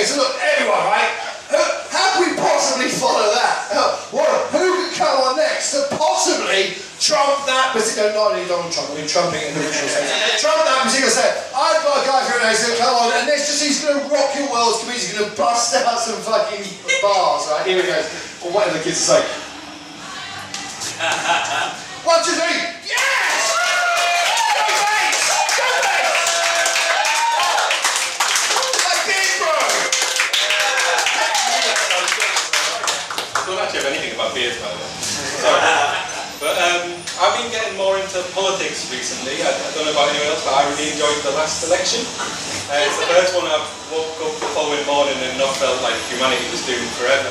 Okay, so look, everyone, right? How can we possibly follow that? Uh, what, who could come on next to possibly trump that particular, not only Donald Trump, I mean trumping in the original sense, trump that particular set. I've got a guy for an who's going to come on, and this just, he's going to rock your world, he's going to bust out some fucking bars, right? Here he goes. Or whatever the kids say. One, two, three. Anything about beers, by the way. Sorry. But um, I've been getting more into politics recently. I, I don't know about anyone else, but I really enjoyed the last election. Uh, it's the first one I've woke up the following morning and not felt like humanity was doomed forever.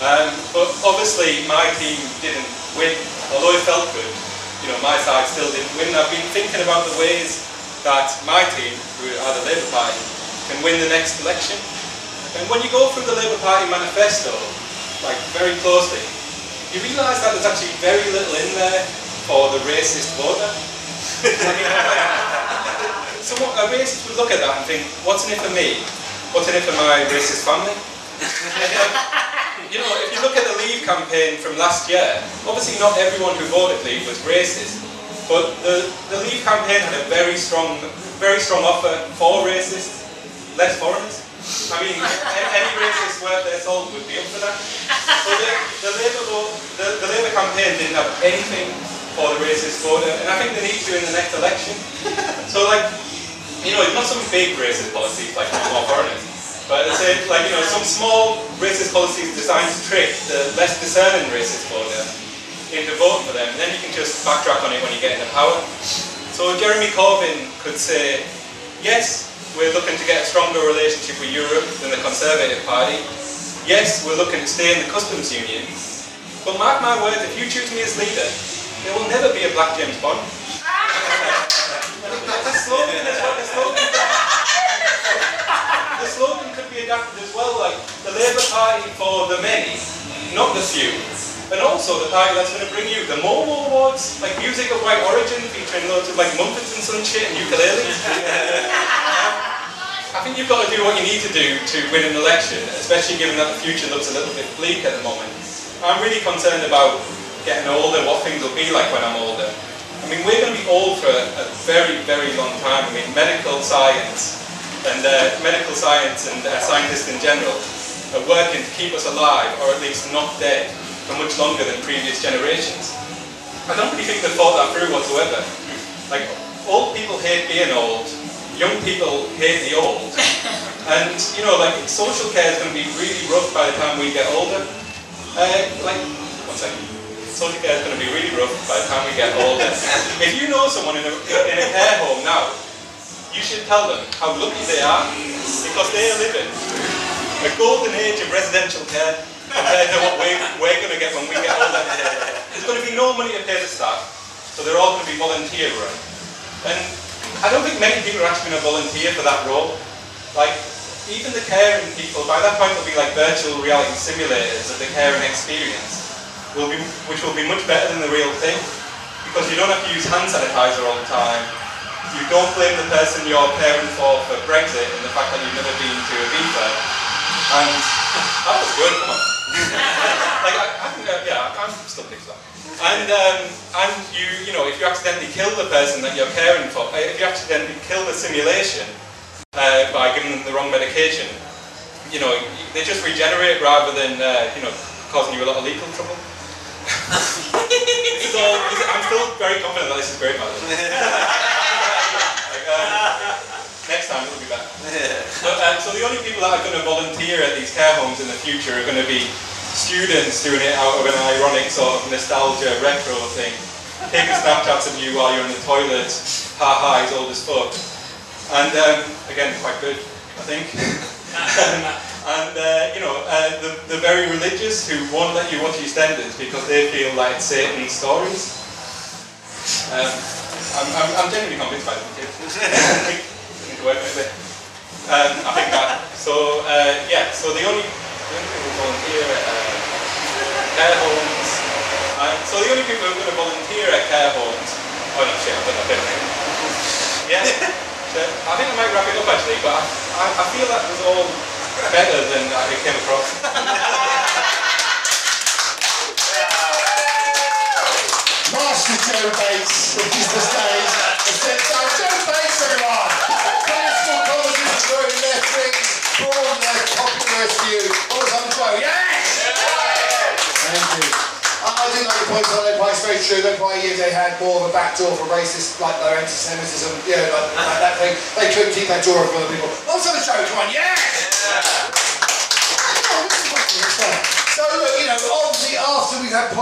Um, but obviously my team didn't win, although it felt good. You know, my side still didn't win. I've been thinking about the ways that my team, who are the Labour Party, can win the next election. And when you go through the Labour Party manifesto, like very closely, you realise that there's actually very little in there for the racist voter. so someone, a racist would look at that and think, what's in it for me? What's in it for my racist family? you know, if you look at the Leave campaign from last year, obviously not everyone who voted Leave was racist, but the, the Leave campaign had a very strong, very strong offer for racists, less foreigners. I mean, any racist worth their salt would be up for that. So the, the, Labour the, the Labour campaign didn't have anything for the racist voter, and I think they need to in the next election. So like, you know, it's not some big racist policies like more foreigners, but same, like, you know, some small racist policies designed to trick the less discerning racist voter into voting for them, and then you can just backtrack on it when you get into power. So Jeremy Corbyn could say, yes, we're looking to get a stronger relationship with Europe than the Conservative Party. Yes, we're looking to stay in the customs union. But mark my words, if you choose me as leader, there will never be a black James Bond. the slogan is what the slogan the slogan could be adapted as well, like the Labour Party for the many, not the few. And also the party that's going to bring you the Momo Awards, like music of white origin, featuring loads of like Muppets and some shit and ukuleles. I think you've got to do what you need to do to win an election, especially given that the future looks a little bit bleak at the moment. I'm really concerned about getting older, what things will be like when I'm older. I mean, we're going to be old for a very, very long time. I mean, medical science and uh, medical science and uh, scientists in general are working to keep us alive, or at least not dead, for much longer than previous generations. I don't really think they've thought that through whatsoever. Like, old people hate being old, young people hate the old, and you know, like social care is going to be really rough by the time we get older. Uh, like, one second. Social care is going to be really rough by the time we get older. if you know someone in a, in a care home now, you should tell them how lucky they are because they are living a golden age of residential care compared to what we're, we're going to get when we get older. There's going to be no money to pay the staff, so they're all going to be volunteer run. And I don't think many people are actually going to volunteer for that role. Like, even the caring people, by that point there'll be like virtual reality simulators of the caring experience, will be, which will be much better than the real thing. Because you don't have to use hand sanitizer all the time. You don't blame the person you're caring for for Brexit and the fact that you've never been to Ibiza. And that was good. Like, I, I think, uh, yeah, I'm still that. And, um, and you, you know, if you accidentally kill the person that you're caring for, uh, if you accidentally kill the simulation uh, by giving them the wrong medication, you know, they just regenerate rather than, uh, you know, causing you a lot of legal trouble. so I'm still very confident that this is great, by the way. like, um, next time it'll be better. So the only people that are going to volunteer at these care homes in the future are going to be students doing it out of an ironic sort of nostalgia retro thing. Taking Snapchats of you while you're in the toilet, ha ha, he's old as fuck. And um, again, quite good, I think. and uh, you know, uh, the, the very religious who won't let you watch EastEnders because they feel like it's Satan's stories. Um, I'm, I'm, I'm genuinely convinced by them. Um, I uh, yeah, so the only, the only people who volunteer at uh, care homes. Uh, so the only people who are going to volunteer at care homes. Oh no, shit! I've done that bit. Yeah. I think I might wrap it up actually, but I, I, I feel that was all better than it came across. Master Joe Bates is the stage. So Joe Bates, everyone. Political columnist, very left wing, populist view. What was on Joe? Yes! Thank you. I, do like your points on their points, very true. Look, by years they had more of a back door for racist, like their anti-Semitism, you know, like, like that thing. They couldn't keep that door open for other people. On the show? Come on, yes! Oh, this is fucking fun. So look, you know, obviously after we've had